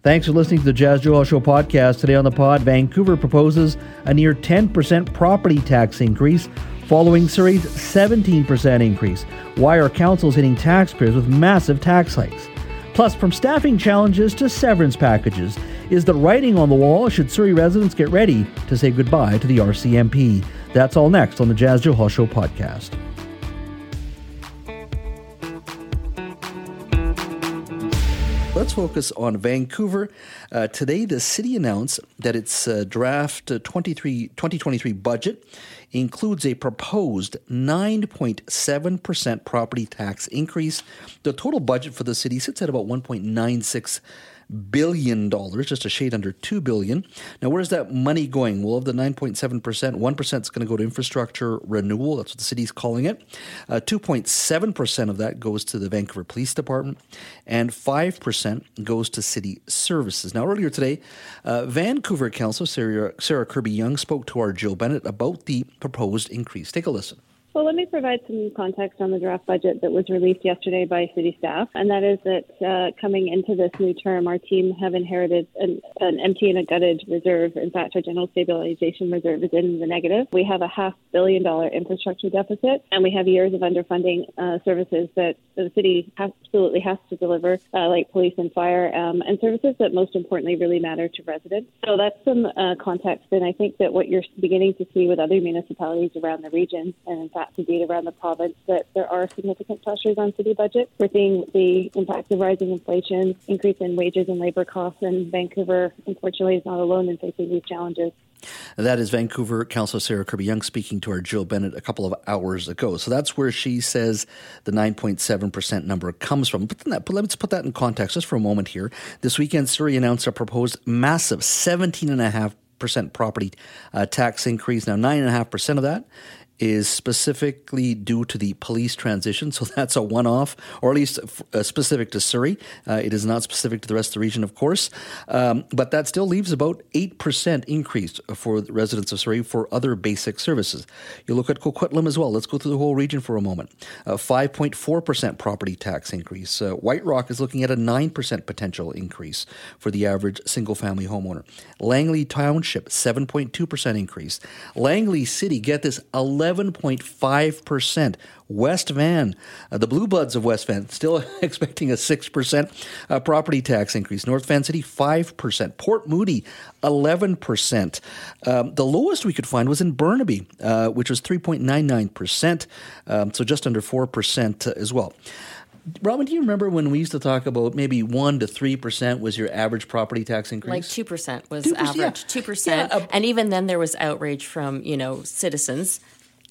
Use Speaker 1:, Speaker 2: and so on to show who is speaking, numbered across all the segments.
Speaker 1: Thanks for listening to the Jas Johal Show podcast. Today on the pod, Vancouver proposes a near 10% property tax increase following Surrey's 17% increase. Why are councils hitting taxpayers with massive tax hikes? Plus, from staffing challenges to severance packages, is the writing on the wall? Should Surrey residents get ready to say goodbye to the RCMP? That's all next on the Jas Johal Show podcast. Let's focus on Vancouver. Uh, today, the city announced that its uh, draft 23, 2023 budget includes a proposed 9.7% property tax increase. The total budget for the city sits at about 1.96 billion dollars, just a shade under two billion. Now, where's that money going? Well, of the 9.7 percent, one percent is going to go to infrastructure renewal. That's what the city's calling it. Uh, 2.7 percent of that goes to the Vancouver Police Department, and five percent goes to city services. Now, earlier today, uh, Vancouver Council Sarah, Sarah Kirby-Yung spoke to our Jill Bennett about the proposed increase. Take a listen.
Speaker 2: Well, let me provide some context on the draft budget that was released yesterday by city staff, and that is that uh, coming into this new term, our team have inherited an, an, empty and a gutted reserve. In fact, our general stabilization reserve is in the negative. We have a half billion dollar infrastructure deficit, and we have years of underfunding uh, services that the city absolutely has to deliver, uh, like police and fire, um, and services that most importantly really matter to residents. So that's some uh, context, and I think that what you're beginning to see with other municipalities around the region, and in fact to date around the province that there are significant pressures on city budgets. We're seeing the impact of rising inflation, increase in wages and labor costs, and Vancouver, unfortunately, is not alone in facing these challenges.
Speaker 1: That is Vancouver Councillor Sarah Kirby-Yung speaking to our Jill Bennett a couple of hours ago. So that's where she says the 9.7% number comes from. But, that, but let's put that in context just for a moment here. This weekend, Surrey announced a proposed massive 17.5% property uh, tax increase. Now, 9.5% of that is specifically due to the police transition. So that's a one off, or at least uh, specific to Surrey. Uh, it is not specific to the rest of the region, of course. Um, but that still leaves about 8% increase for residents of Surrey for other basic services. You look at Coquitlam as well. Let's go through the whole region for a moment. 5.4% uh, property tax increase. Uh, White Rock is looking at a 9% potential increase for the average single family homeowner. Langley Township, 7.2% increase. Langley City, get this, 11 11.5%. West Van, uh, the Blue Bloods of West Van, still expecting a 6% uh, property tax increase. North Van City, 5%. Port Moody, 11%. Um, the lowest we could find was in Burnaby, uh, which was 3.99%, um, so just under 4% uh, as well. Robin, do you remember when we used to talk about maybe one to three percent was your average property tax increase?
Speaker 3: Like two percent was 2%, average, two yeah. percent, yeah, uh, and even then there was outrage from you know citizens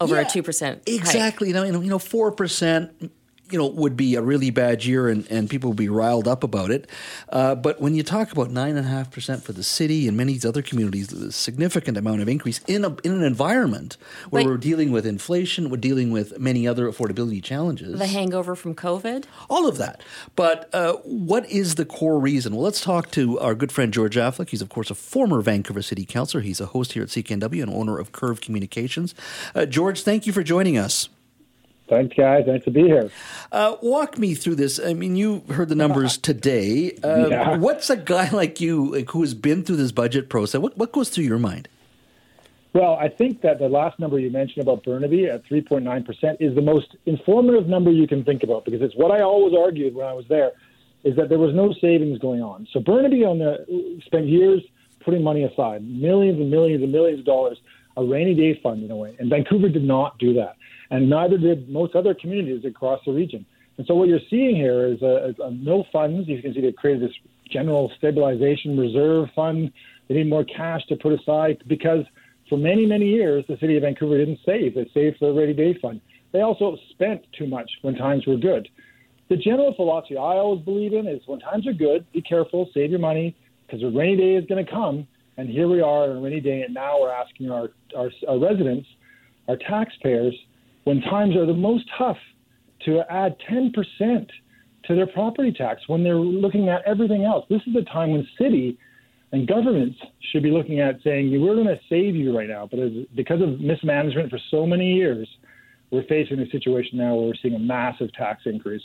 Speaker 3: over yeah, a two percent.
Speaker 1: Exactly. You know, you know, four percent you know, would be a really bad year and, and people would be riled up about it. Uh, but when you talk about 9.5% for the city and many other communities, a significant amount of increase in, a, in an environment where we're dealing with inflation, we're dealing with many other affordability challenges.
Speaker 3: The hangover from COVID?
Speaker 1: All of that. But uh, what is the core reason? Well, let's talk to our good friend George Affleck. He's, of course, a former Vancouver City Councillor. He's a host here at CKNW and owner of Curve Communications. Uh, George, thank you for joining us.
Speaker 4: Thanks, guys. Nice to be here.
Speaker 1: Uh, walk me through this. I mean, you heard the numbers today. Uh, yeah. What's a guy like you like, who has been through this budget process? What, what goes through your mind?
Speaker 4: Well, I think that the last number you mentioned about Burnaby at 3.9% is the most informative number you can think about because it's what I always argued when I was there is that there was no savings going on. So Burnaby on the, spent years putting money aside, millions and millions and millions of dollars, a rainy day fund in a way. And Vancouver did not do that and neither did most other communities across the region. And so what you're seeing here is, a, is a no funds. You can see they created this general stabilization reserve fund. They need more cash to put aside because for many, many years, the city of Vancouver didn't save. They saved for a rainy day fund. They also spent too much when times were good. the general philosophy I always believe in is when times are good, be careful, save your money, because a rainy day is going to come. And here we are on a rainy day, and now we're asking our, our, our residents, our taxpayers, when times are the most tough, to add 10% to their property tax when they're looking at everything else. This is a time when city and governments should be looking at saying, we're going to save you right now. But as, because of mismanagement for so many years, we're facing a situation now where we're seeing a massive tax increase.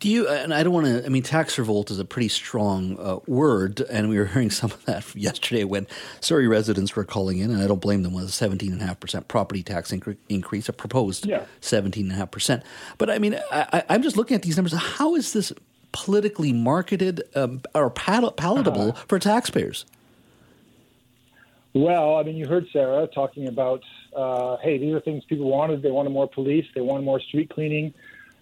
Speaker 1: Do you, and I don't want to, I mean, tax revolt is a pretty strong uh, word, and we were hearing some of that yesterday when Surrey residents were calling in, and I don't blame them, with a 17.5% property tax incre- increase, a proposed yeah. 17.5%. But I mean, I, am just looking at these numbers. How is this politically marketed um, or pal- palatable uh-huh. for taxpayers?
Speaker 4: Well, I mean, you heard Sarah talking about, uh, hey, these are things people wanted. They wanted more police, they wanted more street cleaning.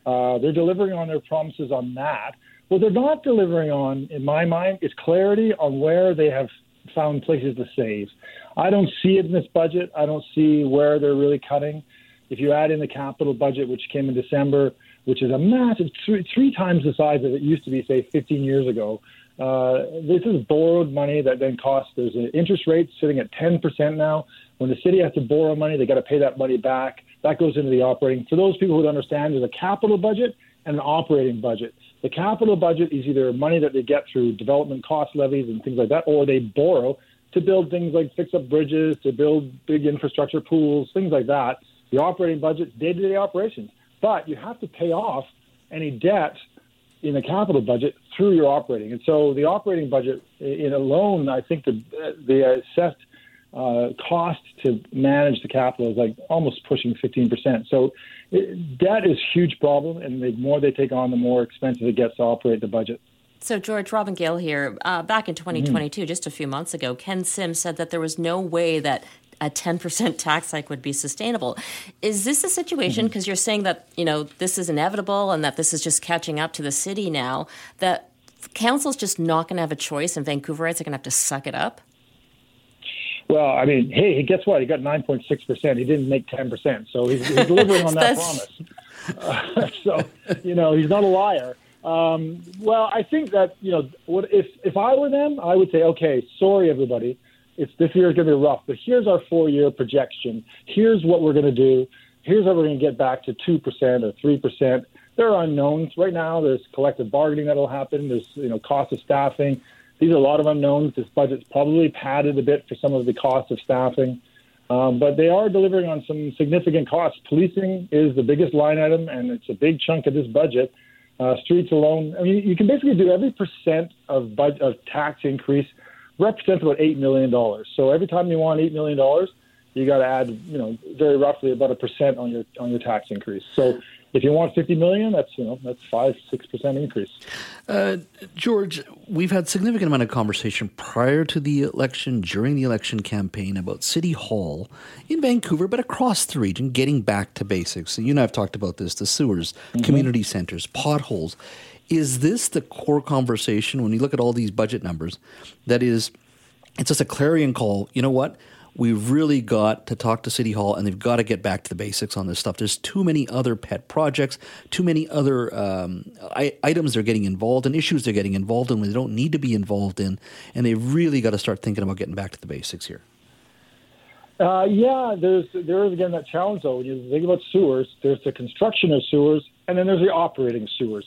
Speaker 4: Uh, they're delivering on their promises on that. What they're not delivering on, in my mind, is clarity on where they have found places to save. I don't see it in this budget. I don't see where they're really cutting. If you add in the capital budget, which came in December, which is a massive three, three times the size that it used to be, say, 15 years ago, uh, this is borrowed money that then costs. There's an interest rate sitting at 10% now. When the city has to borrow money, they got to pay that money back. That goes into the operating. For those people who don't understand, there's a capital budget and an operating budget. The capital budget is either money that they get through development cost levies and things like that, or they borrow to build things like fix up bridges, to build big infrastructure pools, things like that. The operating budget, day to day operations. But you have to pay off any debt in the capital budget through your operating. And so the operating budget in alone, I think the, the assessed uh, cost to manage the capital is like almost pushing 15%. So it, debt is a huge problem, and the more they take on, the more expensive it gets to operate the budget.
Speaker 3: So, George Robin Gill here. Uh, back in 2022, mm. just a few months ago, Ken Sims said that there was no way that a 10% tax hike would be sustainable. Is this a situation, because mm-hmm. you're saying that, you know, this is inevitable and that this is just catching up to the city now, that council's just not going to have a choice and Vancouverites are going to have to suck it up?
Speaker 4: Well, I mean, hey, guess what? He got 9.6%. He didn't make 10%. So he's, he's delivering on that promise. Uh, so, you know, he's not a liar. Um, well, I think that, you know, what if, if I were them, I would say, okay, sorry, everybody. It's, this year is going to be rough, but here's our four year projection. Here's what we're going to do. Here's how we're going to get back to 2% or 3%. There are unknowns. Right now, there's collective bargaining that will happen. There's, you know, cost of staffing these are a lot of unknowns. This budget's probably padded a bit for some of the costs of staffing, um, but they are delivering on some significant costs. Policing is the biggest line item, and it's a big chunk of this budget. Uh, streets alone, I mean, you can basically do every percent of budget of tax increase represents about eight million dollars. So every time you want eight million dollars, you got to add, you know, very roughly about a percent on your on your tax increase. So if you want 50 million, that's you know that's five six percent increase.
Speaker 1: Uh, George, we've had significant amount of conversation prior to the election, during the election campaign about City Hall in Vancouver, but across the region, getting back to basics. So you and I have talked about this: the sewers, mm-hmm. community centers, potholes. Is this the core conversation when you look at all these budget numbers? That is, it's just a clarion call. You know what? We've really got to talk to City Hall and they've got to get back to the basics on this stuff. There's too many other pet projects, too many other um, I- items they're getting involved in, issues they're getting involved in when they don't need to be involved in, and they've really got to start thinking about getting back to the basics here.
Speaker 4: Uh, yeah, there's there is again that challenge though. When you think about sewers, there's the construction of sewers, and then there's the operating sewers.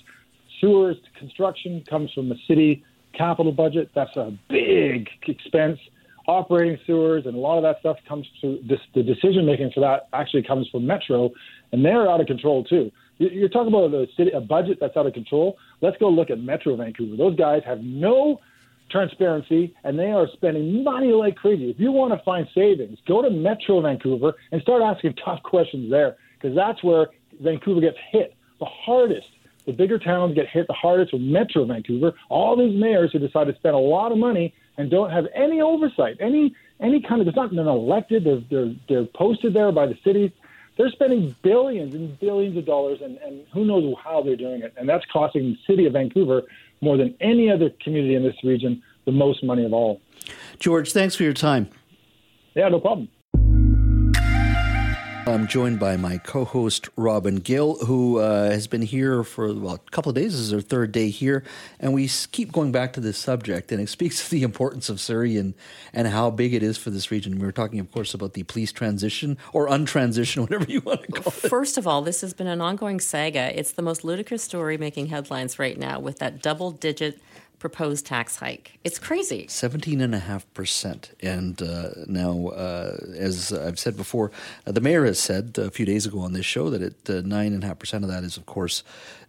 Speaker 4: Sewers construction comes from the city capital budget. That's a big expense operating sewers and a lot of that stuff comes to this, the decision making for that actually comes from Metro, and they're out of control too. You're talking about a city, a budget that's out of control. Let's go look at Metro Vancouver. Those guys have no transparency and they are spending money like crazy. If you want to find savings, go to Metro Vancouver and start asking tough questions there because that's where Vancouver gets hit the hardest. The bigger towns get hit the hardest with Metro Vancouver. All these mayors who decide to spend a lot of money and don't have any oversight, any any kind of. It's not not elected. They're they're they're posted there by the cities. They're spending billions and billions of dollars, and, and who knows how they're doing it. And that's costing the city of Vancouver more than any other community in this region the most money of all.
Speaker 1: George, thanks for your time.
Speaker 4: Yeah, no problem.
Speaker 1: I'm joined by my co-host Robin Gill, who uh, has been here for well, a couple of days. This is her third day here, and we keep going back to this subject, and it speaks to the importance of Surrey and and how big it is for this region. We were talking, of course, about the police transition or untransition, whatever you want to call it.
Speaker 3: First of all, this has been an ongoing saga. It's the most ludicrous story making headlines right now with that double-digit proposed tax hike. It's crazy.
Speaker 1: 17.5%. And uh, now, uh, as I've said before, uh, the mayor has said a few days ago on this show that it, 9.5% uh, of that is, of course,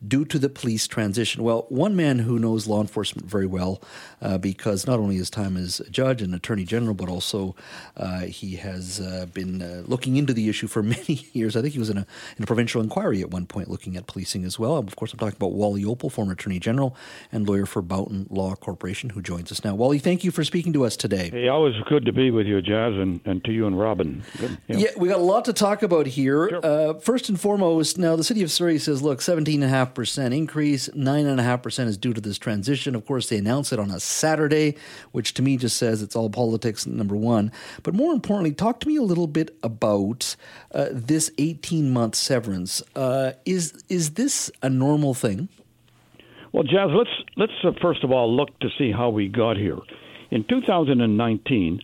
Speaker 1: due to the police transition. Well, one man who knows law enforcement very well, uh, because not only his time as a judge and attorney general, but also uh, he has been looking into the issue for many years. I think he was in a, in a provincial inquiry at one point looking at policing as well. Of course, I'm talking about Wally Oppal, former attorney general and lawyer for Boughton Law Corporation, who joins us now. Wally, thank you for speaking to us today.
Speaker 5: Hey, always good to be with you, Jas, and, and to you and Robin.
Speaker 1: Good, yeah. yeah. we got a lot to talk about here. Sure. Uh, first and foremost, now the city of Surrey says, look, 17.5% increase, 9.5% is due to this transition. Of course, they announce it on a Saturday, which to me just says it's all politics, number one. But more importantly, talk to me a little bit about uh, this 18 month severance. Uh, is, is this a normal thing?
Speaker 5: Well, Jas, let's let's uh, first of all look to see how we got here. In 2019,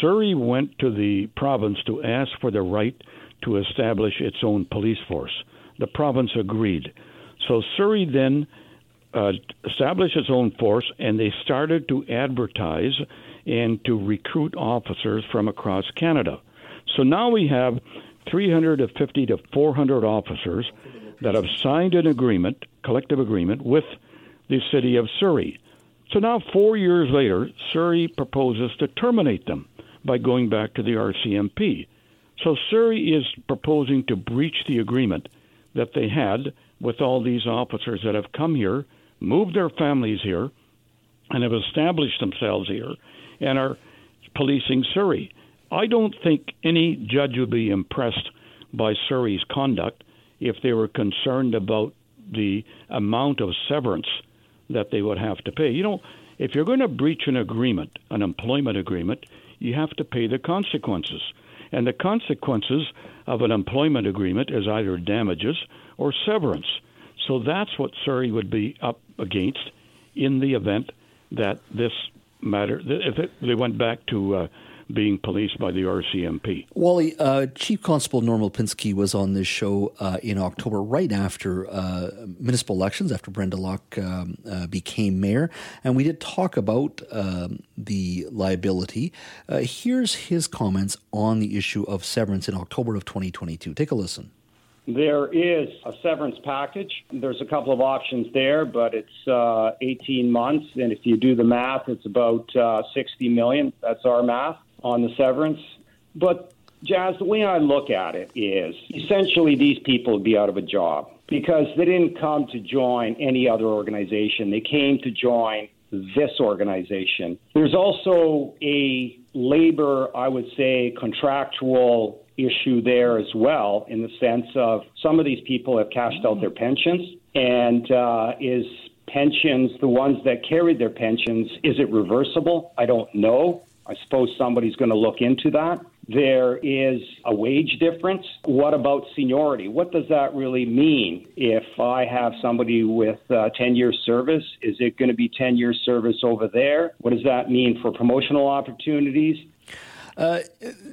Speaker 5: Surrey went to the province to ask for the right to establish its own police force. The province agreed. So Surrey then uh, established its own force, and they started to advertise and to recruit officers from across Canada. So now we have 350 to 400 officers that have signed an agreement, collective agreement, with the city of Surrey. So now, four years later, Surrey proposes to terminate them by going back to the RCMP. So Surrey is proposing to breach the agreement that they had with all these officers that have come here, moved their families here, and have established themselves here and are policing Surrey. I don't think any judge would be impressed by Surrey's conduct if they were concerned about the amount of severance that they would have to pay. You know, if you're going to breach an agreement, an employment agreement, you have to pay the consequences. And the consequences of an employment agreement is either damages or severance. So that's what Surrey would be up against in the event that this matter, if it, they went back to uh, being policed by the RCMP.
Speaker 1: Wally, uh, Chief Constable Norm Pinsky was on this show uh, in October, right after uh, municipal elections, after Brenda Locke um, uh, became mayor, and we did talk about um, the liability. Uh, here's his comments on the issue of severance in October of 2022. Take a listen.
Speaker 6: There is a severance package. There's a couple of options there, but it's uh, 18 months, and if you do the math, it's about uh, 60 million. That's our math on the severance. But, Jas, the way I look at it is essentially these people would be out of a job because they didn't come to join any other organization. They came to join this organization. There's also a labor, I would say, contractual issue there as well, in the sense of some of these people have cashed out their pensions, and uh, is pensions the ones that carried their pensions? Is it reversible? I don't know. I suppose somebody's going to look into that. There is a wage difference. What about seniority? What does that really mean? If I have somebody with uh, 10 years service, is it going to be 10 years service over there? What does that mean for promotional opportunities?
Speaker 1: Uh,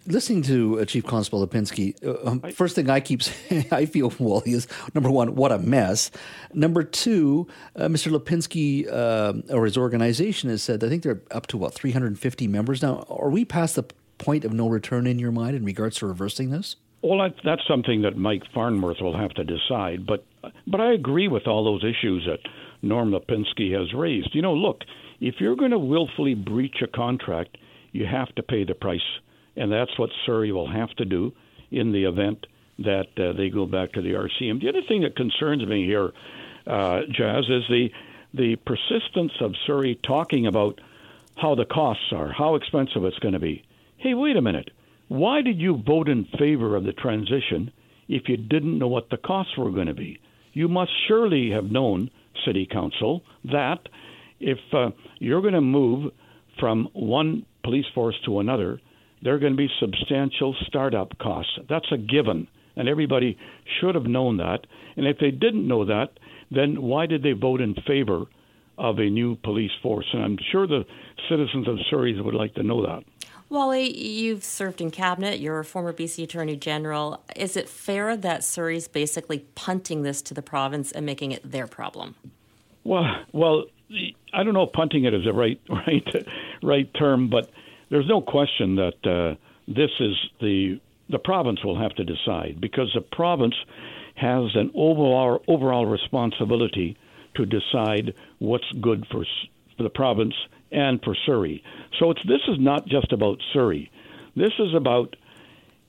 Speaker 1: listening to uh, Chief Constable Lipinski, uh, um, first thing I keep saying, I feel, Wally, is number one, what a mess. Number two, uh, Mr. Lipinski uh, or his organization has said, I think they're up to what, 350 members now. Are we past the point of no return in your mind in regards to reversing this?
Speaker 5: Well, that's something that Mike Farnworth will have to decide. But but I agree with all those issues that Norm Lipinski has raised. You know, look, if you're going to willfully breach a contract, you have to pay the price. And that's what Surrey will have to do in the event that uh, they go back to the RCM. The other thing that concerns me here, uh, Jas, is the the persistence of Surrey talking about how the costs are, how expensive it's going to be. Hey, wait a minute. Why did you vote in favor of the transition if you didn't know what the costs were going to be? You must surely have known, City Council, that if uh, you're going to move from one police force to another, there are going to be substantial startup costs. That's a given, and everybody should have known that. And if they didn't know that, then why did they vote in favor of a new police force? And I'm sure the citizens of Surrey would like to know that.
Speaker 3: Wally, you've served in cabinet. You're a former BC Attorney General. Is it fair that Surrey's basically punting this to the province and making it their problem?
Speaker 5: Well, well, I don't know if punting it is the right, right, right term, but there's no question that uh, this is the the province will have to decide because the province has an overall overall responsibility to decide what's good for, for the province and for Surrey. So this is not just about Surrey. This is about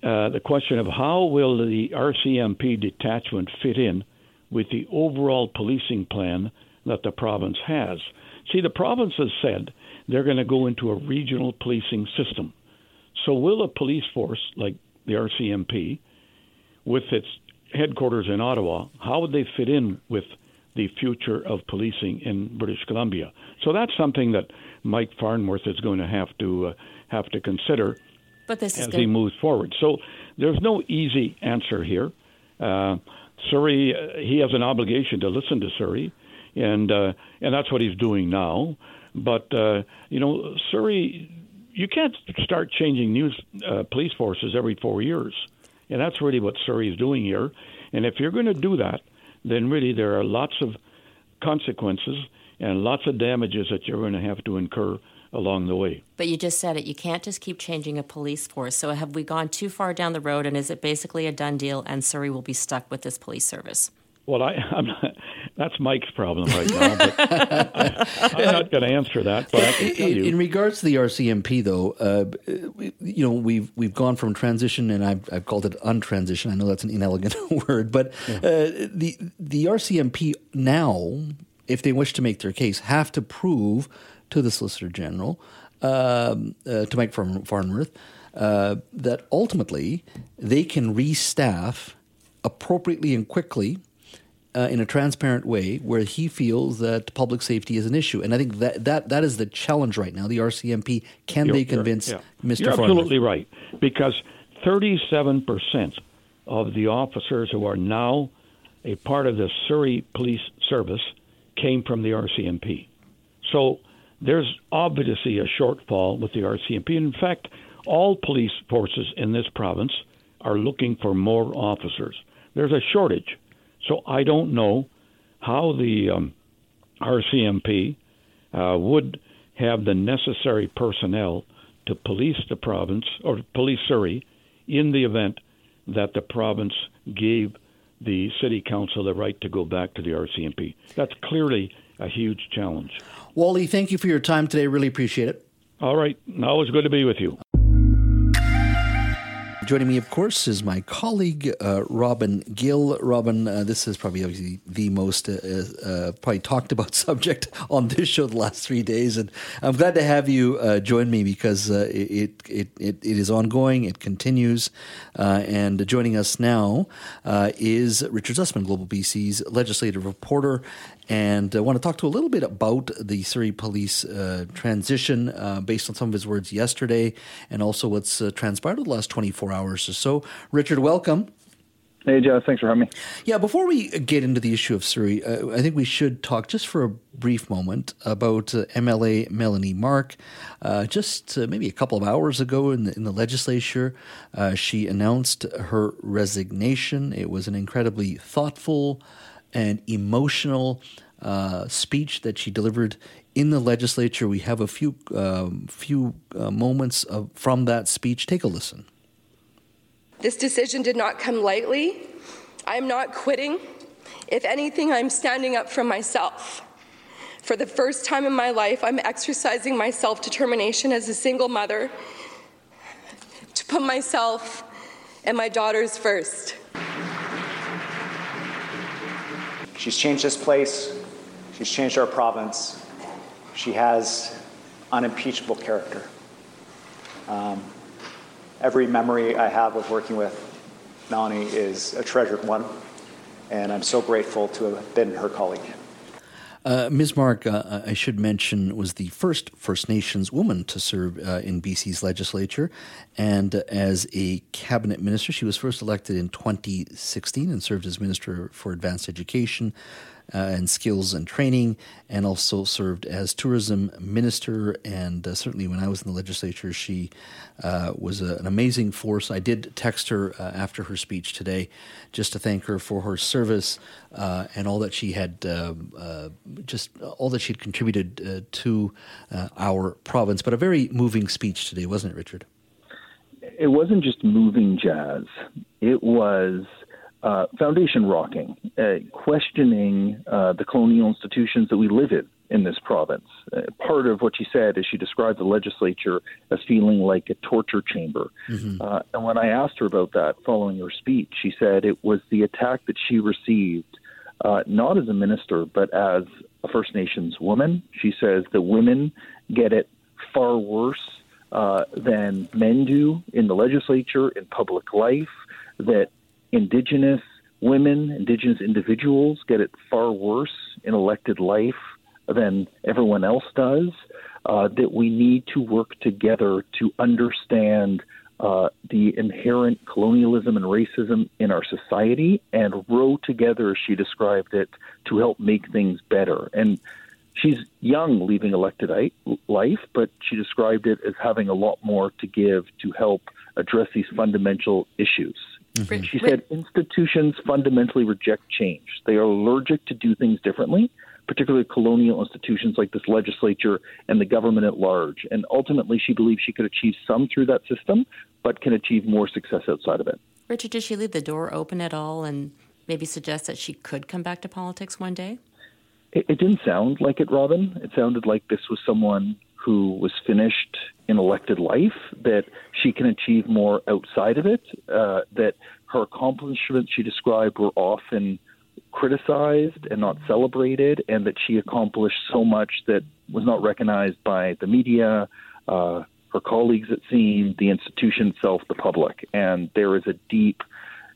Speaker 5: uh, the question of how will the RCMP detachment fit in with the overall policing plan that the province has. See, the province has said they're going to go into a regional policing system. So will a police force like the RCMP, with its headquarters in Ottawa, how would they fit in with the future of policing in British Columbia? So that's something that Mike Farnworth is going to have to uh, have to consider
Speaker 3: but this
Speaker 5: as he moves forward. So there's no easy answer here. Uh, Surrey, uh, he has an obligation to listen to Surrey, and uh, and that's what he's doing now. But uh, you know, Surrey, you can't start changing news uh, police forces every four years, and that's really what Surrey is doing here. And if you're going to do that, then really there are lots of consequences and lots of damages that you're going to have to incur along the way.
Speaker 3: But you just said it. You can't just keep changing a police force. So have we gone too far down the road, and is it basically a done deal, and Surrey will be stuck with this police service?
Speaker 5: Well, I, am not, that's Mike's problem right now. But I, am not going to answer that. But I can tell you.
Speaker 1: In regards to the RCMP, though, uh, you know we've we've gone from transition, and I've, I've called it untransition. I know that's an inelegant word, but yeah. uh, the the RCMP now, if they wish to make their case, have to prove to the Solicitor General, um, uh, to Mike Farnworth, uh, that ultimately they can restaff appropriately and quickly uh, in a transparent way where he feels that public safety is an issue. And I think that that, that is the challenge right now. The RCMP can
Speaker 5: you're,
Speaker 1: they convince
Speaker 5: yeah.
Speaker 1: Mr.
Speaker 5: You're
Speaker 1: Farnworth?
Speaker 5: absolutely right because 37% of the officers who are now a part of the Surrey Police Service came from the RCMP. So there's obviously a shortfall with the RCMP. In fact, all police forces in this province are looking for more officers. There's a shortage. So I don't know how the um, RCMP uh, would have the necessary personnel to police the province or police Surrey in the event that the province gave the city council the right to go back to the RCMP. That's clearly a huge challenge.
Speaker 1: Wally, thank you for your time today. Really appreciate it.
Speaker 5: All right. Always good to be with you.
Speaker 1: Joining me, of course, is my colleague uh, Robin Gill. Robin, uh, this is probably obviously the most uh, uh probably talked about subject on this show the last three days, and I'm glad to have you uh, join me because uh, it, it, it it is ongoing, it continues, and joining us now is Richard Zussman, Global BC's legislative reporter, and I want to talk to a little bit about the Surrey Police uh, transition uh, based on some of his words yesterday and also what's uh, transpired over the last 24 hours or so. Richard, welcome.
Speaker 7: Hey, Jeff. Thanks for having me.
Speaker 1: Yeah, before we get into the issue of Surrey, uh, I think we should talk just for a brief moment about uh, MLA Melanie Mark. Uh, just maybe a couple of hours ago in the, in the legislature, she announced her resignation. It was an incredibly thoughtful, and emotional uh, speech that she delivered in the legislature. We have a few um, few uh, moments of, from that speech. Take a listen.
Speaker 8: This decision did not come lightly. I am not quitting. If anything, I'm standing up for myself. For the first time in my life, I'm exercising my self determination as a single mother to put myself and my daughters first.
Speaker 9: She's changed this place, she's changed our province. She has unimpeachable character. Um, every memory I have of working with Melanie is a treasured one, and I'm so grateful to have been her colleague.
Speaker 1: Uh, Ms. Mark, uh, I should mention, was the first First Nations woman to serve uh, in BC's legislature. And as a cabinet minister, she was first elected in 2016 and served as Minister for Advanced Education uh, and skills and training, and also served as tourism minister. And uh, certainly, when I was in the legislature, she uh, was a, an amazing force. I did text her uh, after her speech today, just to thank her for her service uh, and all that she had, uh, just all that she had contributed to our province. But a very moving speech today, wasn't it, Richard?
Speaker 7: It wasn't just moving Jas. It was uh, foundation rocking, uh, questioning uh, the colonial institutions that we live in in this province. Uh, part of what she said is she described the legislature as feeling like a torture chamber. Mm-hmm. Uh, and when I asked her about that following her speech, she said it was the attack that she received, uh, not as a minister, but as a First Nations woman. She says that women get it far worse than men do in the legislature, in public life, that Indigenous women, Indigenous individuals get it far worse in elected life than everyone else does. Uh, that we need to work together to understand uh, the inherent colonialism and racism in our society and row together, as she described it, to help make things better. And she's young leaving elected life, but she described it as having a lot more to give to help address these fundamental issues. Mm-hmm. She said institutions fundamentally reject change. They are allergic to do things differently, particularly colonial institutions like this legislature and the government at large. And ultimately, she believes she could achieve some through that system, but can achieve more success outside of it.
Speaker 3: Richard, did she leave the door open at all and maybe suggest that she could come back to politics one day?
Speaker 7: It, it didn't sound like it, Robin. It sounded like this was someone who was finished in elected life, that she can achieve more outside of it, uh, that her accomplishments she described were often criticized and not celebrated, and that she accomplished so much that was not recognized by the media, uh, her colleagues, it seemed, the institution itself, the public. And there is a deep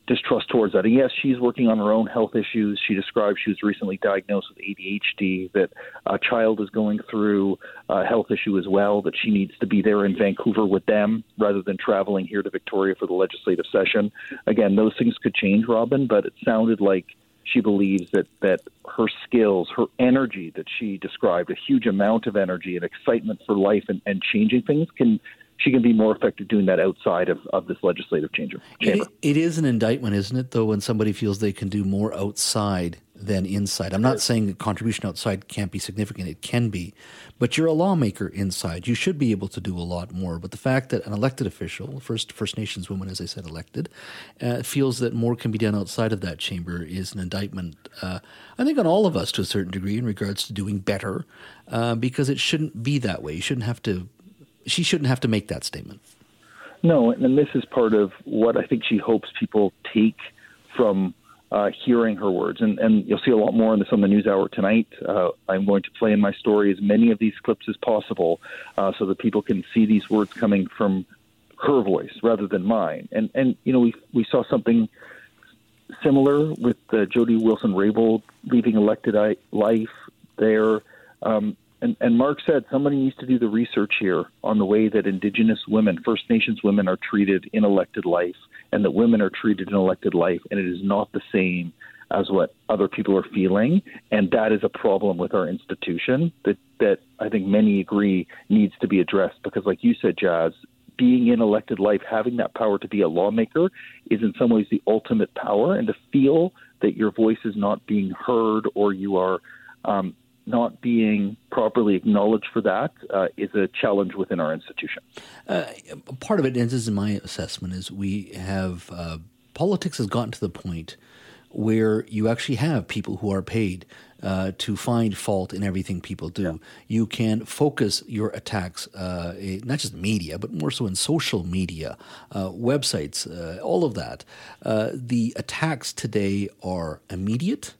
Speaker 7: distrust towards that. And yes, she's working on her own health issues. She described she was recently diagnosed with ADHD, that a child is going through a health issue as well, that she needs to be there in Vancouver with them rather than traveling here to Victoria for the legislative session. Again, those things could change, Robin, but it sounded like she believes that, that her skills, her energy that she described, a huge amount of energy and excitement for life and, and changing things can she can be more effective doing that outside of, of this legislative chamber.
Speaker 1: It, it is an indictment, isn't it, though, when somebody feels they can do more outside than inside. I'm not saying that contribution outside can't be significant, it can be, but you're a lawmaker inside. You should be able to do a lot more. But the fact that an elected official, first First Nations woman, as I said, elected, uh, feels that more can be done outside of that chamber is an indictment, uh, I think, on all of us to a certain degree in regards to doing better, uh, because it shouldn't be that way. You shouldn't have to she shouldn't have to make that statement.
Speaker 7: No, and this is part of what I think she hopes people take from uh, hearing her words. And, and you'll see a lot more on this on the News Hour tonight. Uh, I'm going to play in my story as many of these clips as possible uh, so that people can see these words coming from her voice rather than mine. And, and you know, we, we saw something similar with uh, Jody Wilson-Raybould leaving elected life there. Um, and, and Mark said somebody needs to do the research here on the way that Indigenous women, First Nations women, are treated in elected life, and that women are treated in elected life, and it is not the same as what other people are feeling, and that is a problem with our institution that that I think many agree needs to be addressed. Because, like you said, Jas, being in elected life, having that power to be a lawmaker, is in some ways the ultimate power, and to feel that your voice is not being heard or you are um, not being properly acknowledged for that uh, is a challenge within our institution.
Speaker 1: Uh, part of it, and this is my assessment, is we have uh, politics has gotten to the point where you actually have people who are paid uh, to find fault in everything people do. Yeah. You can focus your attacks, uh, not just media, but more so in social media, uh, websites, uh, all of that. Uh, the attacks today are immediate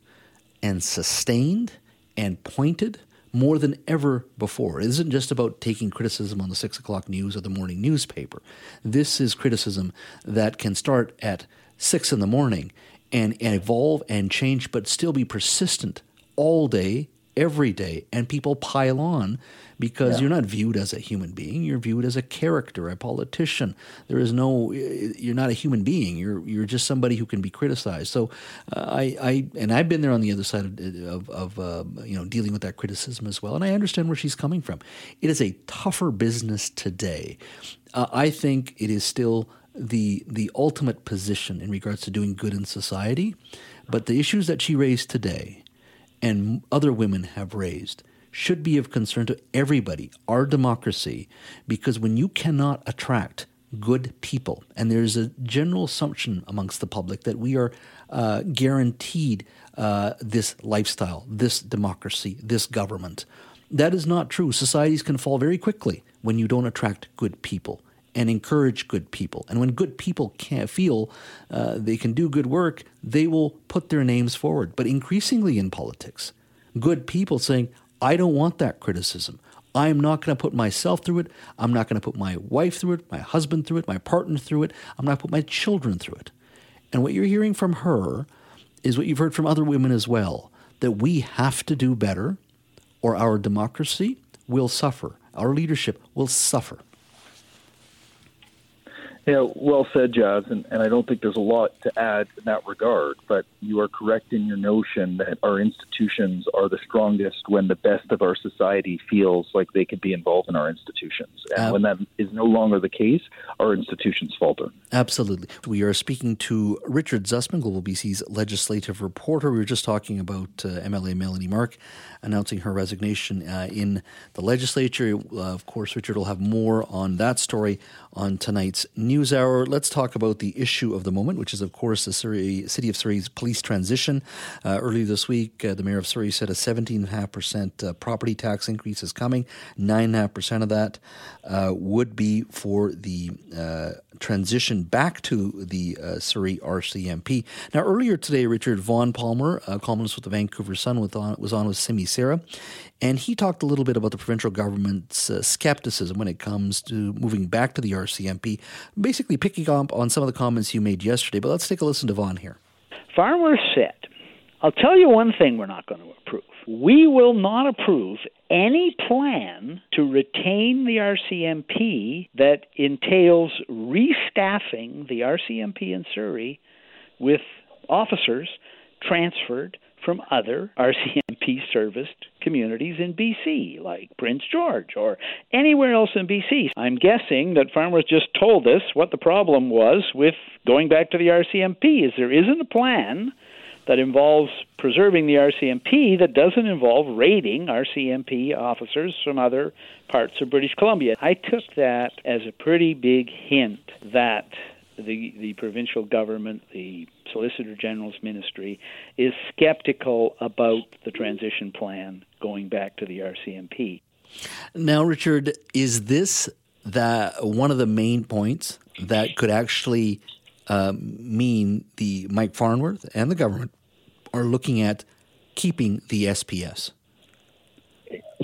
Speaker 1: and sustained and pointed more than ever before. It isn't just about taking criticism on the six o'clock news or the morning newspaper. This is criticism that can start at six in the morning and, and evolve and change, but still be persistent all day, every day, and people pile on because yeah. you're not viewed as a human being. You're viewed as a character, a politician. There is no, you're not a human being. You're you're just somebody who can be criticized. So, uh, I, I and I've been there on the other side of, of, of uh, you know dealing with that criticism as well, and I understand where she's coming from. It is a tougher business today. Uh, I think it is still the the ultimate position in regards to doing good in society, but the issues that she raised today, and other women have raised should be of concern to everybody, our democracy, because when you cannot attract good people, and there's a general assumption amongst the public that we are uh, guaranteed uh, this lifestyle, this democracy, this government. That is not true. Societies can fall very quickly when you don't attract good people and encourage good people. And when good people can't feel uh, they can do good work, they will put their names forward. But increasingly in politics, good people saying, I don't want that criticism. I am not going to put myself through it. I'm not going to put my wife through it, my husband through it, my partner through it. I'm not going to put my children through it. And what you're hearing from her is what you've heard from other women as well that we have to do better or our democracy will suffer. Our leadership will suffer.
Speaker 7: Yeah, well said, Jas, and, and I don't think there's a lot to add in that regard, but you are correct in your notion that our institutions are the strongest when the best of our society feels like they could be involved in our institutions. And when that is no longer the case, our institutions falter.
Speaker 1: Absolutely. We are speaking to Richard Zussman, Global BC's legislative reporter. We were just talking about uh, MLA Melanie Mark announcing her resignation uh, in the legislature. Uh, of course, Richard will have more on that story on tonight's News News hour. Let's talk about the issue of the moment, which is, of course, the Surrey, City of Surrey's police transition. Uh, earlier this week, uh, the mayor of Surrey said a 17.5% uh, property tax increase is coming. 9.5% of that uh, would be for the uh, transition back to the uh, Surrey RCMP. Now, earlier today, Richard Vaughn Palmer, a columnist with the Vancouver Sun, was on, was on with Simi Sara, and he talked a little bit about the provincial government's uh, skepticism when it comes to moving back to the RCMP, basically picking up on some of the comments you made yesterday. But let's take a listen to Vaughn here.
Speaker 10: Farmer said, I'll tell you one thing we're not going to approve. We will not approve any plan to retain the RCMP that entails restaffing the RCMP in Surrey with officers transferred from other RCMP serviced communities in BC, like Prince George or anywhere else in BC. I'm guessing that farmers just told us what the problem was with going back to the RCMP is there isn't a plan that involves preserving the RCMP that doesn't involve raiding RCMP officers from other parts of British Columbia. I took that as a pretty big hint that the the provincial government, the Solicitor General's ministry, is skeptical about the transition plan going back to the RCMP.
Speaker 1: Now, Richard, is this that one of the main points that could actually uh, mean the Mike Farnworth and the government are looking at keeping the SPS?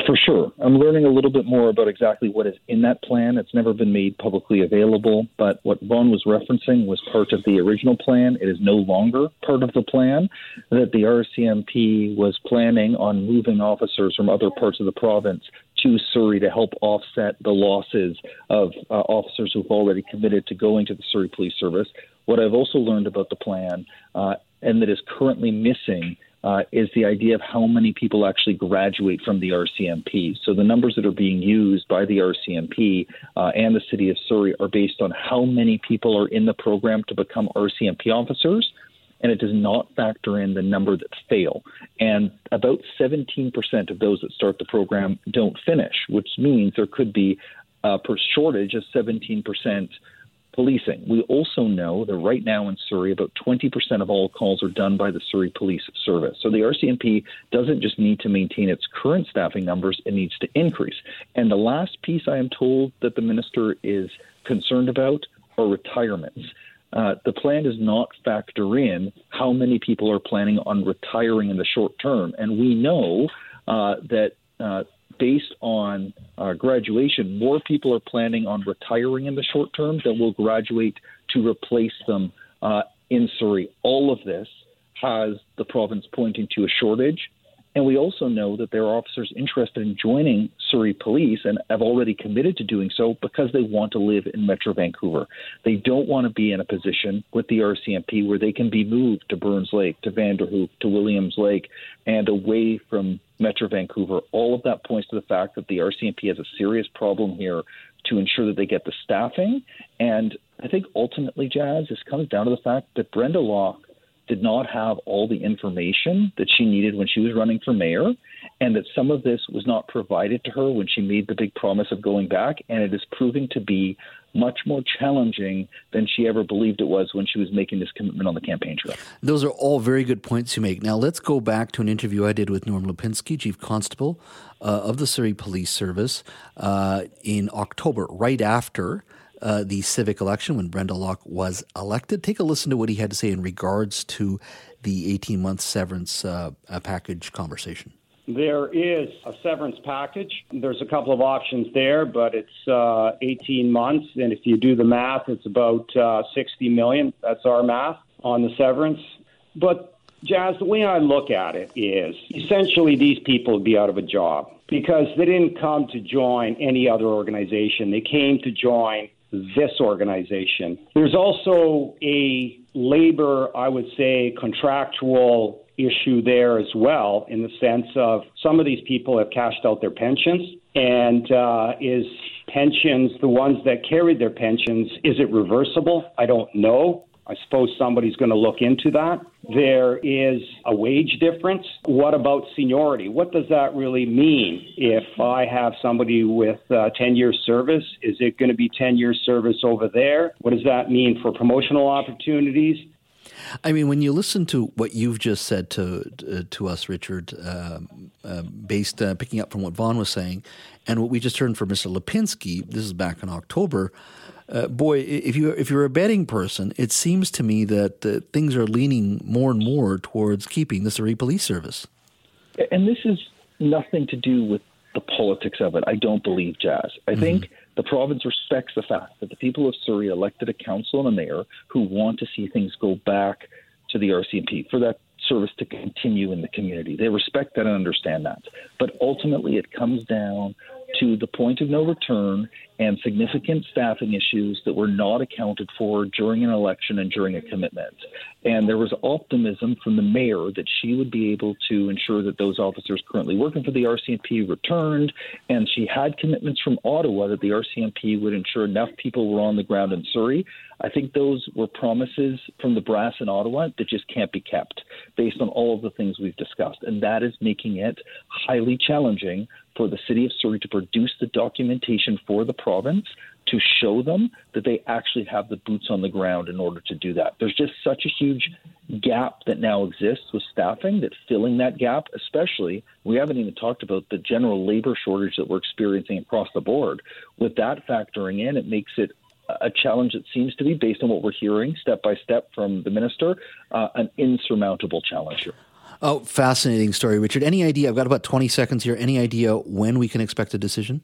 Speaker 7: For sure. I'm learning a little bit more about exactly what is in that plan. It's never been made publicly available, but what Vaughn was referencing was part of the original plan. It is no longer part of the plan. That the RCMP was planning on moving officers from other parts of the province to Surrey to help offset the losses of uh, officers who've already committed to going to the Surrey Police Service. What I've also learned about the plan, uh, and that is currently missing, uh, is the idea of how many people actually graduate from the RCMP. So the numbers that are being used by the RCMP uh, and the city of Surrey are based on how many people are in the program to become RCMP officers. And it does not factor in the number that fail. And about 17% of those that start the program don't finish, which means there could be a shortage of 17% policing. We also know that right now in Surrey, about 20% of all calls are done by the Surrey Police Service. So the RCMP doesn't just need to maintain its current staffing numbers, it needs to increase. And the last piece I am told that the minister is concerned about are retirements. Uh, the plan does not factor in how many people are planning on retiring in the short term. And we know uh, that uh, based on uh, graduation, more people are planning on retiring in the short term than will graduate to replace them uh, in Surrey. All of this has the province pointing to a shortage And we also know that there are officers interested in joining Surrey Police and have already committed to doing so because they want to live in Metro Vancouver. They don't want to be in a position with the RCMP where they can be moved to Burns Lake, to Vanderhoof, to Williams Lake, and away from Metro Vancouver. All of that points to the fact that the RCMP has a serious problem here to ensure that they get the staffing. And I think ultimately, Jas, this comes down to the fact that Brenda Locke did not have all the information that she needed when she was running for mayor, and that some of this was not provided to her when she made the big promise of going back, and it is proving to be much more challenging than she ever believed it was when she was making this commitment on the campaign trail.
Speaker 1: Those are all very good points you make. Now, let's go back to an interview I did with Norm Lipinski, Chief Constable uh, of the Surrey Police Service, uh, in October, right after uh, the civic election when Brenda Locke was elected. Take a listen to what he had to say in regards to the 18 month severance uh, package conversation.
Speaker 6: There is a severance package. There's a couple of options there, but it's uh, 18 months, and if you do the math, it's about uh, 60 million. That's our math on the severance. But Jas, the way I look at it is essentially these people would be out of a job because they didn't come to join any other organization. They came to join this organization. There's also a labor, I would say, contractual issue there as well, in the sense of some of these people have cashed out their pensions. And uh, is pensions, the ones that carried their pensions, is it reversible? I don't know. I suppose somebody's going to look into that. There is a wage difference. What about seniority? What does that really mean? If I have somebody with uh, 10 years service, is it going to be 10 years service over there? What does that mean for promotional opportunities?
Speaker 1: I mean, when you listen to what you've just said to uh, to us, Richard, uh, uh, based picking up from what Vaughn was saying, and what we just heard from Mr. Lipinski, this is back in October uh, boy, if you if you're a betting person, it seems to me that uh, things are leaning more and more towards keeping the Surrey Police Service.
Speaker 7: And this is nothing to do with the politics of it. I don't believe, Jas. I mm-hmm. think the province respects the fact that the people of Surrey elected a council and a mayor who want to see things go back to the RCMP for that service to continue in the community. They respect that and understand that. But ultimately, it comes down to the point of no return and significant staffing issues that were not accounted for during an election and during a commitment. And there was optimism from the mayor that she would be able to ensure that those officers currently working for the RCMP returned. And she had commitments from Ottawa that the RCMP would ensure enough people were on the ground in Surrey. I think those were promises from the brass in Ottawa that just can't be kept based on all of the things we've discussed. And that is making it highly challenging for the city of Surrey to produce the documentation for the province to show them that they actually have the boots on the ground in order to do that. There's just such a huge gap that now exists with staffing that filling that gap, especially, we haven't even talked about the general labor shortage that we're experiencing across the board. With that factoring in, it makes it a challenge that seems to be, based on what we're hearing step by step from the minister, uh, an insurmountable challenge here.
Speaker 1: Oh, fascinating story, Richard. Any idea? I've got about 20 seconds here. Any idea when we can expect a decision?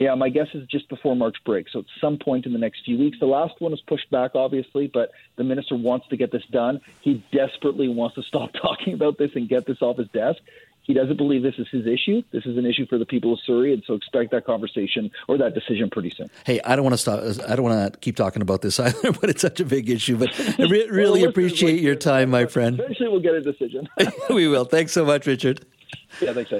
Speaker 7: Yeah, my guess is just before March break. So at some point in the next few weeks. The last one was pushed back, obviously, but the minister wants to get this done. He desperately wants to stop talking about this and get this off his desk. He doesn't believe this is his issue. This is an issue for the people of Surrey, and so expect that conversation or that decision pretty soon.
Speaker 1: Hey, I don't want to stop. I don't want to keep talking about this either, but it's such a big issue. But I re- really well, appreciate your time, my friend.
Speaker 7: Eventually, we'll get a decision.
Speaker 1: we will. Thanks so much, Richard.
Speaker 7: Yeah, thanks.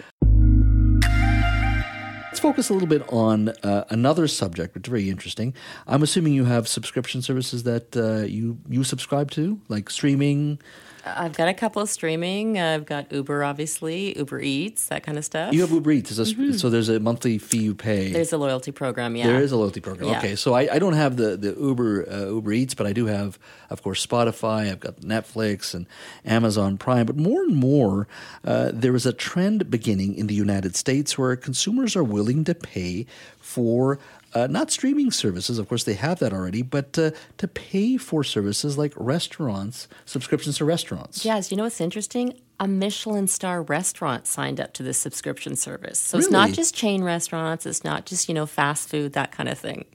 Speaker 1: Let's focus a little bit on uh, another subject, which is very interesting. I'm assuming you have subscription services that uh, you you subscribe to, like streaming,
Speaker 3: I've got a couple of streaming. I've got Uber, obviously, Uber Eats, that kind of stuff.
Speaker 1: You have Uber Eats, mm-hmm. so there's a monthly fee you pay.
Speaker 3: There's a loyalty program, yeah.
Speaker 1: There is a loyalty program. Yeah. Okay, so I, I, don't have the the Uber uh, Uber Eats, but I do have, of course, Spotify. I've got Netflix and Amazon Prime. But more and more, uh, there is a trend beginning in the United States where consumers are willing to pay for uh, not streaming services, of course, they have that already, but uh, to pay for services like restaurants, subscriptions to restaurants.
Speaker 3: Yes, you know what's interesting? A Michelin star restaurant signed up to this subscription service. So really? it's not just chain restaurants, it's not just, you know, fast food, that kind of thing.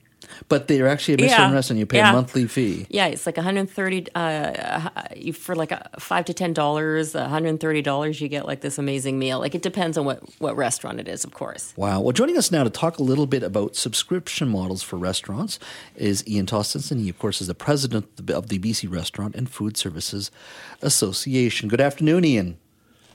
Speaker 1: But they're actually a Michelin
Speaker 3: Yeah.
Speaker 1: restaurant. You pay
Speaker 3: Yeah.
Speaker 1: a monthly fee.
Speaker 3: Yeah, it's like 130 uh, you- for like a five to ten dollars, 130 dollars. You get like this amazing meal. Like it depends on what what restaurant it is, of course.
Speaker 1: Wow. Well, joining us now to talk a little bit about subscription models for restaurants is Ian Tostenson. He, of course, is the president of the BC Restaurant and Food Services Association. Good afternoon, Ian.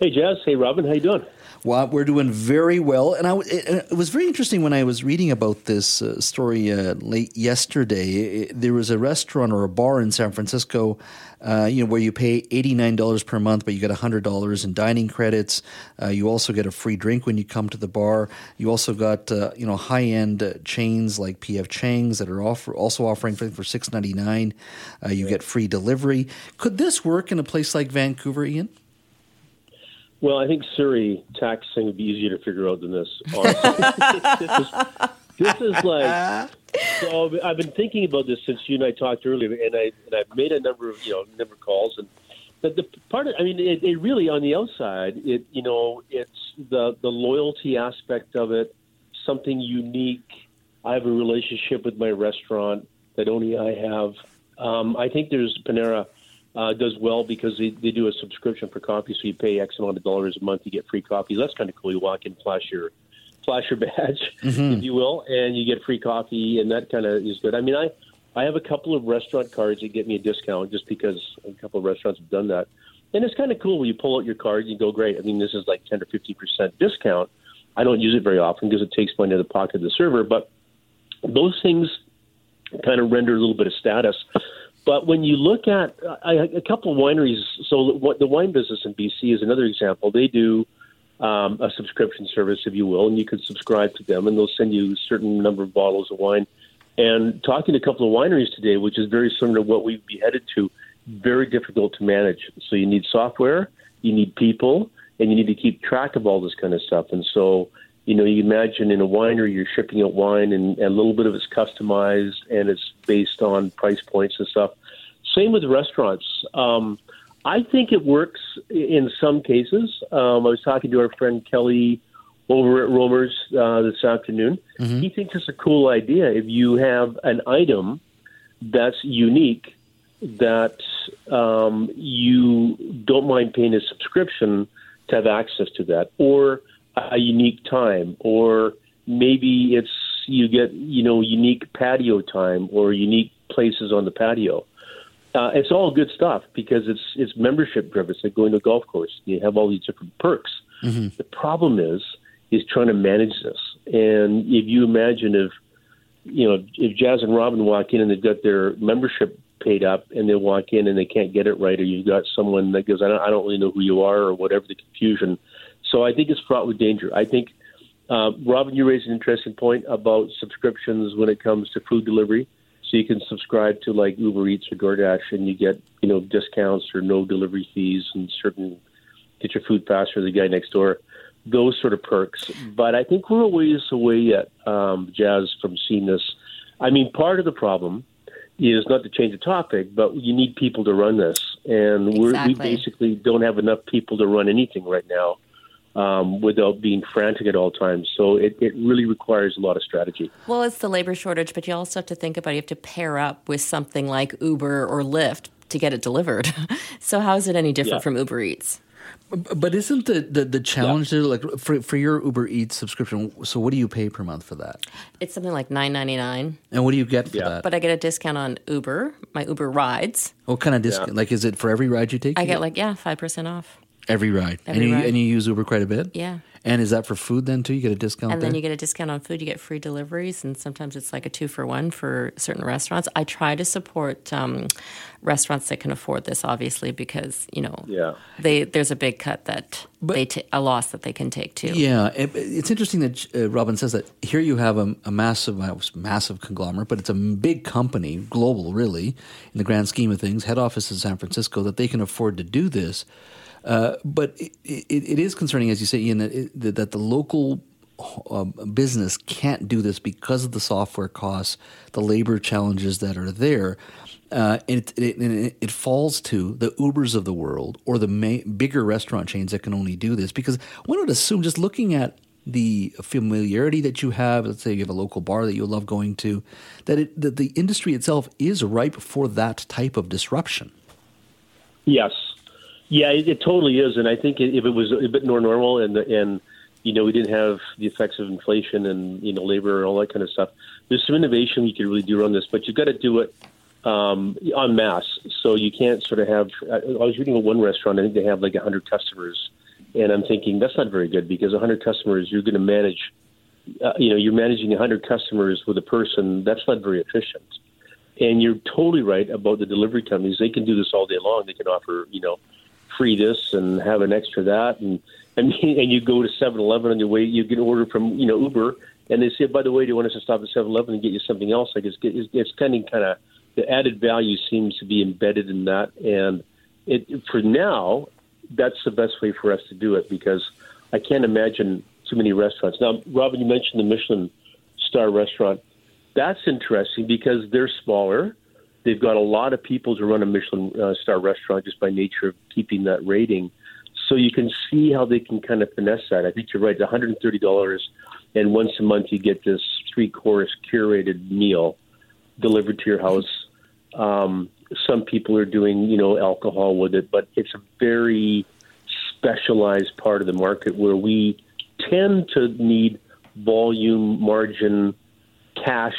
Speaker 11: Hey, Jas. Hey, Robin. How you doing?
Speaker 1: Well, we're doing very well, and I it, it was very interesting when I was reading about this uh, story uh, late yesterday. It- there was a restaurant or a bar in San Francisco, uh, you know, where you pay eighty nine dollars per month, but you get hundred dollars in dining credits. Uh, you also get a free drink when you come to the bar. You also got uh, you know high end uh, chains like PF Chang's that are offer also offering for, for six ninety nine. You get free delivery. Could this work in a place like Vancouver, Ian?
Speaker 11: Well, I think Surrey taxing would be easier to figure out than this. This, is, this is like. So I've been thinking about this since you and I talked earlier, and I and I've made a number of you know number of calls, and the, the part of I mean it, it really on the outside it you know it's the the loyalty aspect of it, something unique. I have a relationship with my restaurant that only I have. Um, I think there's Panera uh, does well because they, they do a subscription for coffee, so you pay X amount of dollars a month, you get free coffee. That's kind of cool. You walk in, flash your flash your badge,
Speaker 12: Mhm.
Speaker 11: if you will, and you get free coffee, and that kind of is good. I mean, I I have a couple of restaurant cards that get me a discount just because a couple of restaurants have done that, and it's kind of cool when you pull out your card, and you go, great. I mean, this is like ten or fifty percent discount. I don't use it very often because it takes money out of the pocket of the server, but those things kind of render a little bit of status. But when you look at a couple of wineries, so the wine business in BC is another example. They do um, a subscription service, if you will, and you can subscribe to them, and they'll send you a certain number of bottles of wine. And talking to a couple of wineries today, which is very similar to what we've been headed to, very difficult to manage. So you need software, you need people, and you need to keep track of all this kind of stuff. And so, you know, you imagine in a winery, you're shipping out wine, and, and a little bit of it's customized and it's based on price points and stuff. Same with restaurants. Um, I think it works in some cases. Um, I was talking to our friend Kelly over at Romer's uh, this afternoon. He thinks it's a cool idea if you have an item that's unique that um, you don't mind paying a subscription to have access to that, or a unique time, or maybe it's you get you know unique patio time or unique places on the patio. Uh, it's all good stuff because it's it's membership driven. It's like going to a golf course. You have all these different perks. The problem is is trying to manage this. And if you imagine if you know if Jas and Robin walk in and they've got their membership paid up and they walk in and they can't get it right, or you've got someone that goes, I don't, I don't really know who you are, or whatever the confusion. So I think it's fraught with danger. I think uh, Robin, you raised an interesting point about subscriptions when it comes to food delivery. So you can subscribe to like Uber Eats or DoorDash, and you get you know discounts or no delivery fees and certain get your food faster than the guy next door. Those sort of perks. But I think we're a ways away yet, um, Jas, from seeing this. I mean, part of the problem is not to change the topic, but you need people to run this, and we're, we basically don't have enough people to run anything right now um, without being frantic at all times. So it, it really requires a lot of strategy.
Speaker 3: Well, it's the labor shortage, but you also have to think about you have to pair up with something like Uber or Lyft to get it delivered. so how is it any different
Speaker 1: Yeah.
Speaker 3: from Uber Eats?
Speaker 1: But isn't the, the, the challenge there, like for, for your Uber Eats subscription? So what do you pay per month for that?
Speaker 3: It's something like nine ninety nine.
Speaker 1: And what do you get for that?
Speaker 3: But I get a discount on Uber, my Uber rides.
Speaker 1: what kind of discount? Like, is it for every ride you take?
Speaker 3: I
Speaker 1: you
Speaker 3: get like yeah, five percent off.
Speaker 1: Every ride,
Speaker 3: Every
Speaker 1: and you
Speaker 3: ride.
Speaker 1: and you use Uber quite a bit.
Speaker 3: Yeah.
Speaker 1: And is that for food then too? You get a discount
Speaker 3: and
Speaker 1: there.
Speaker 3: then you get a discount on food. You get free deliveries, and sometimes it's like a two for one for certain restaurants. I try to support um, restaurants that can afford this, obviously, because you know
Speaker 11: Yeah.
Speaker 3: they there's a big cut that they ta- a loss that they can take too.
Speaker 1: Yeah, it, it's interesting that uh, Robin says that here you have a, a massive, massive conglomerate, but it's a big company, global, really, in the grand scheme of things. Head office in San Francisco that they can afford to do this. Uh, but it, it, it is concerning, as you say, Ian, that, it, that the local uh, business can't do this because of the software costs, the labor challenges that are there. Uh, and it, and it falls to the Ubers of the world or the ma- bigger restaurant chains that can only do this. Because one would assume, just looking at the familiarity that you have. Let's say you have a local bar that you love going to. That it that the industry itself is ripe for that type of disruption.
Speaker 11: Yes, yeah, it, it totally is, and I think if it was a bit more normal and and you know we didn't have the effects of inflation and you know labor and all that kind of stuff, there's some innovation we could really do around this, but you've got to do it um, en masse. So you can't sort of have. I, I was reading about one restaurant. I think they have like 100 customers, and I'm thinking that's not very good because 100 customers you're going to manage. Uh, you know, you're managing 100 customers with a person. That's not very efficient. And you're totally right about the delivery companies. They can do this all day long. They can offer, you know, free this and have an extra that, and and and you go to 7-Eleven on your way. You get an order from you know Uber, and they say, by the way, do you want us to stop at 7-Eleven and get you something else? Like it's it's, it's kind of kind of the added value seems to be embedded in that. And it, for now, that's the best way for us to do it because I can't imagine too many restaurants. Now, Robin, you mentioned the Michelin star restaurant. That's interesting because they're smaller. They've got a lot of people to run a Michelin uh, star restaurant just by nature of keeping that rating. So you can see how they can kind of finesse that. I think you're right. $130, and once a month you get this three course curated meal delivered to your house. Um, some people are doing, you know, alcohol with it, but it's a very specialized part of the market where we tend to need volume, margin, cash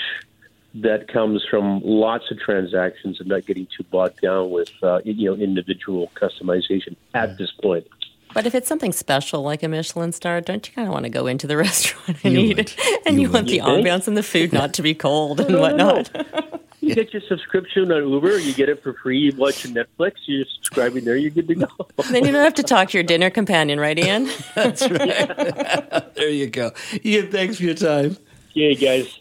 Speaker 11: that comes from lots of transactions and not getting too bogged down with, uh, you know, individual customization at this point.
Speaker 3: But if it's something special like a Michelin star, don't you kind of want to go into the restaurant and you eat would. it? And you, you want the ambiance and the food not to be cold and no, whatnot. No,
Speaker 11: no. You get your subscription on Uber, you get it for free. You watch Netflix, you're subscribing there, you're good to go.
Speaker 3: then you don't have to talk to your dinner companion, right, Ian?
Speaker 1: That's right. there you go. Ian, thanks for your time.
Speaker 11: Yeah, guys.